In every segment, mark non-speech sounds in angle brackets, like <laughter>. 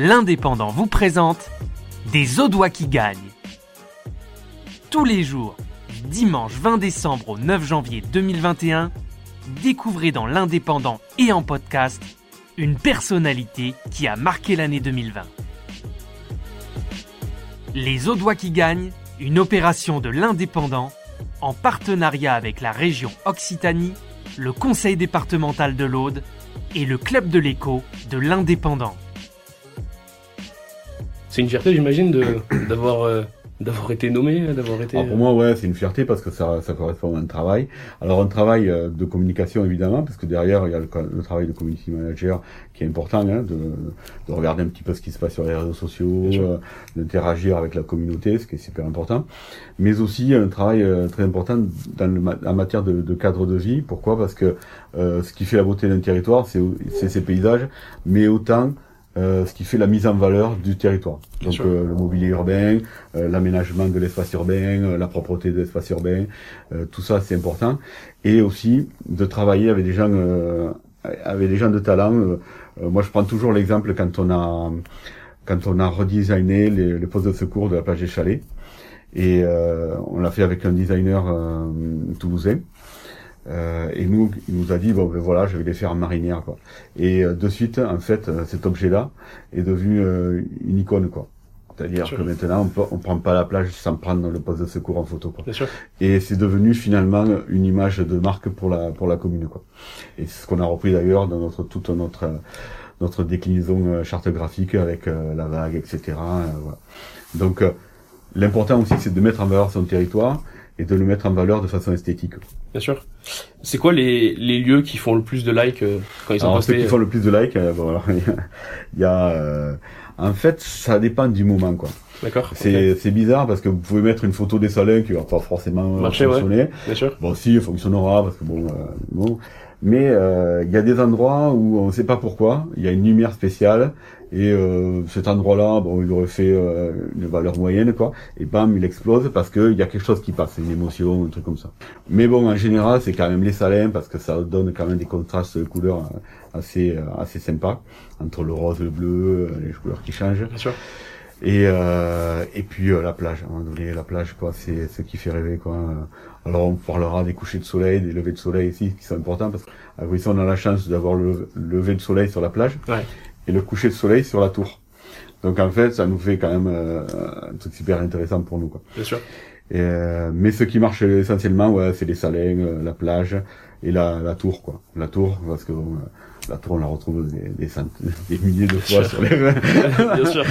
l'Indépendant vous présente des Audois qui gagnent. Tous les jours, dimanche 20 décembre au 9 janvier 2021, découvrez dans l'Indépendant et en podcast une personnalité qui a marqué l'année 2020. Les Audois qui gagnent, une opération de l'Indépendant en partenariat avec la région Occitanie, le conseil départemental de l'Aude et le club de l'écho de l'Indépendant. C'est une fierté, j'imagine, d'avoir euh, d'avoir été nommé, d'avoir été. Alors pour moi, ouais, c'est une fierté parce que ça, ça correspond à un travail. Alors un travail euh, de communication évidemment, parce que derrière il y a le, le travail de community manager qui est important, hein, de, de regarder un petit peu ce qui se passe sur les réseaux sociaux, euh, d'interagir avec la communauté, ce qui est super important. Mais aussi un travail euh, très important dans le, en matière de, de, cadre de vie. Pourquoi? Parce que euh, ce qui fait la beauté d'un territoire, c'est ses paysages, mais autant euh, ce qui fait la mise en valeur du territoire. Donc euh, le mobilier urbain, euh, l'aménagement de l'espace urbain, la propreté de l'espace urbain, tout ça c'est important. Et aussi de travailler avec des gens, avec des gens de talent. moi je prends toujours l'exemple quand on a quand on a redesigné les, les postes de secours de la plage des Chalets. Et on l'a fait avec un designer toulousain. Euh, et nous, il nous a dit bon ben voilà, je vais les faire en marinière quoi. Et euh, de suite, en fait, euh, cet objet-là est devenu euh, une icône quoi. C'est-à-dire que maintenant, on, peut, on prend pas la plage sans prendre le poste de secours en photo. Quoi. Et c'est devenu finalement une image de marque pour la pour la commune. Quoi. Et c'est ce qu'on a repris d'ailleurs dans notre toute notre notre déclinaison charte graphique avec la vague, etc. voilà. Donc l'important aussi, c'est de mettre en valeur son territoire et de le mettre en valeur de façon esthétique. Bien sûr. C'est quoi les, les lieux qui font le plus de likes euh, quand ils sont Alors, Ceux qui font le plus de likes, euh, voilà, <laughs> il y a, euh, en fait, ça dépend du moment, quoi. D'accord. C'est okay. c'est bizarre parce que vous pouvez mettre une photo des salins qui va pas forcément Marcher, fonctionner. Ouais. Bien sûr. Bon, si, il fonctionnera parce que bon, euh, bon. Mais il y a des endroits où on ne sait pas pourquoi. Il y a une lumière spéciale et euh, cet endroit-là, bon, il aurait fait euh, une valeur moyenne, quoi. Et bam, il explose parce qu'il y a quelque chose qui passe, une émotion, un truc comme ça. Mais bon, en général, c'est quand même les salins parce que ça donne quand même des contrastes de couleurs assez assez sympas entre le rose, le bleu, les couleurs qui changent. Bien sûr. Et euh, et puis euh, la plage, à un moment donné, la plage, quoi, c'est ce qui fait rêver, quoi. Alors on parlera des couchers de soleil, des levées de soleil ici, qui sont importants parce qu'à Gouisson, on a la chance d'avoir le lever de soleil sur la plage. Ouais et le coucher de soleil sur la tour. Donc en fait, ça nous fait quand même euh, un truc super intéressant pour nous. Quoi. Bien sûr. Et, euh, mais ce qui marche essentiellement, ouais, c'est les salins, euh, la plage et la, la tour, quoi. La tour, parce que bon, on la retrouve des, des, <laughs> des milliers de fois sur les. <laughs> Bien sûr.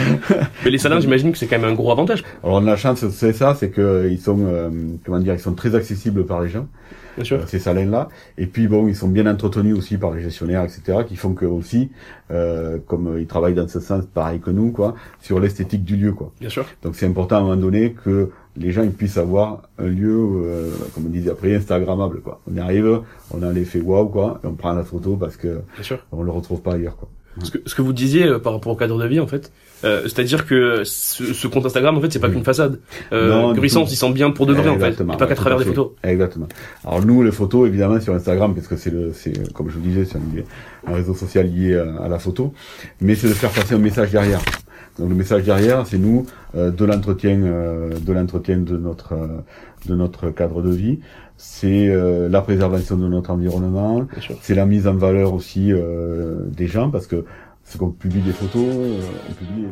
Mais les salins, j'imagine que c'est quand même un gros avantage. Alors on a la chance, c'est ça, c'est que ils sont, euh, comment dire, ils sont très accessibles par les gens. Sûr. ces salins-là. Et puis bon, ils sont bien entretenus aussi par les gestionnaires, etc., qui font que aussi, euh, comme ils travaillent dans ce sens, pareil que nous, quoi, sur l'esthétique du lieu, quoi. Bien sûr. Donc c'est important à un moment donné que les gens ils puissent avoir un lieu, euh, comme on disait après, instagrammable, quoi. On y arrive, on a l'effet waouh, quoi, et on prend la photo parce que Bien sûr. on le retrouve pas ailleurs, quoi. Ce que, ce que vous disiez euh, par rapport au cadre de vie, en fait, euh, c'est-à-dire que ce, ce, compte Instagram, en fait, c'est pas qu'une façade. Euh, Gruissant s'y sent bien pour de vrai, en fait, et pas qu'à travers des photos. Exactement. Alors nous, les photos, évidemment, sur Instagram, parce que c'est le, c'est comme je vous disais, c'est un, un, réseau social lié à, à la photo, mais c'est de faire passer un message derrière. Donc le message derrière, c'est nous euh, de l'entretien, euh, de l'entretien de notre euh, de notre cadre de vie. C'est euh, la préservation de notre environnement. C'est la mise en valeur aussi euh, des gens parce que c'est qu'on publie des photos, on publie.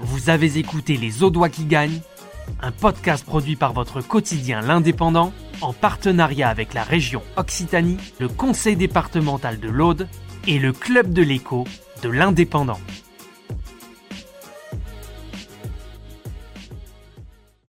Vous avez écouté Les Audois qui gagnent, un podcast produit par votre quotidien L'Indépendant en partenariat avec la région Occitanie, le conseil départemental de l'Aude et le club de l'écho de l'Indépendant.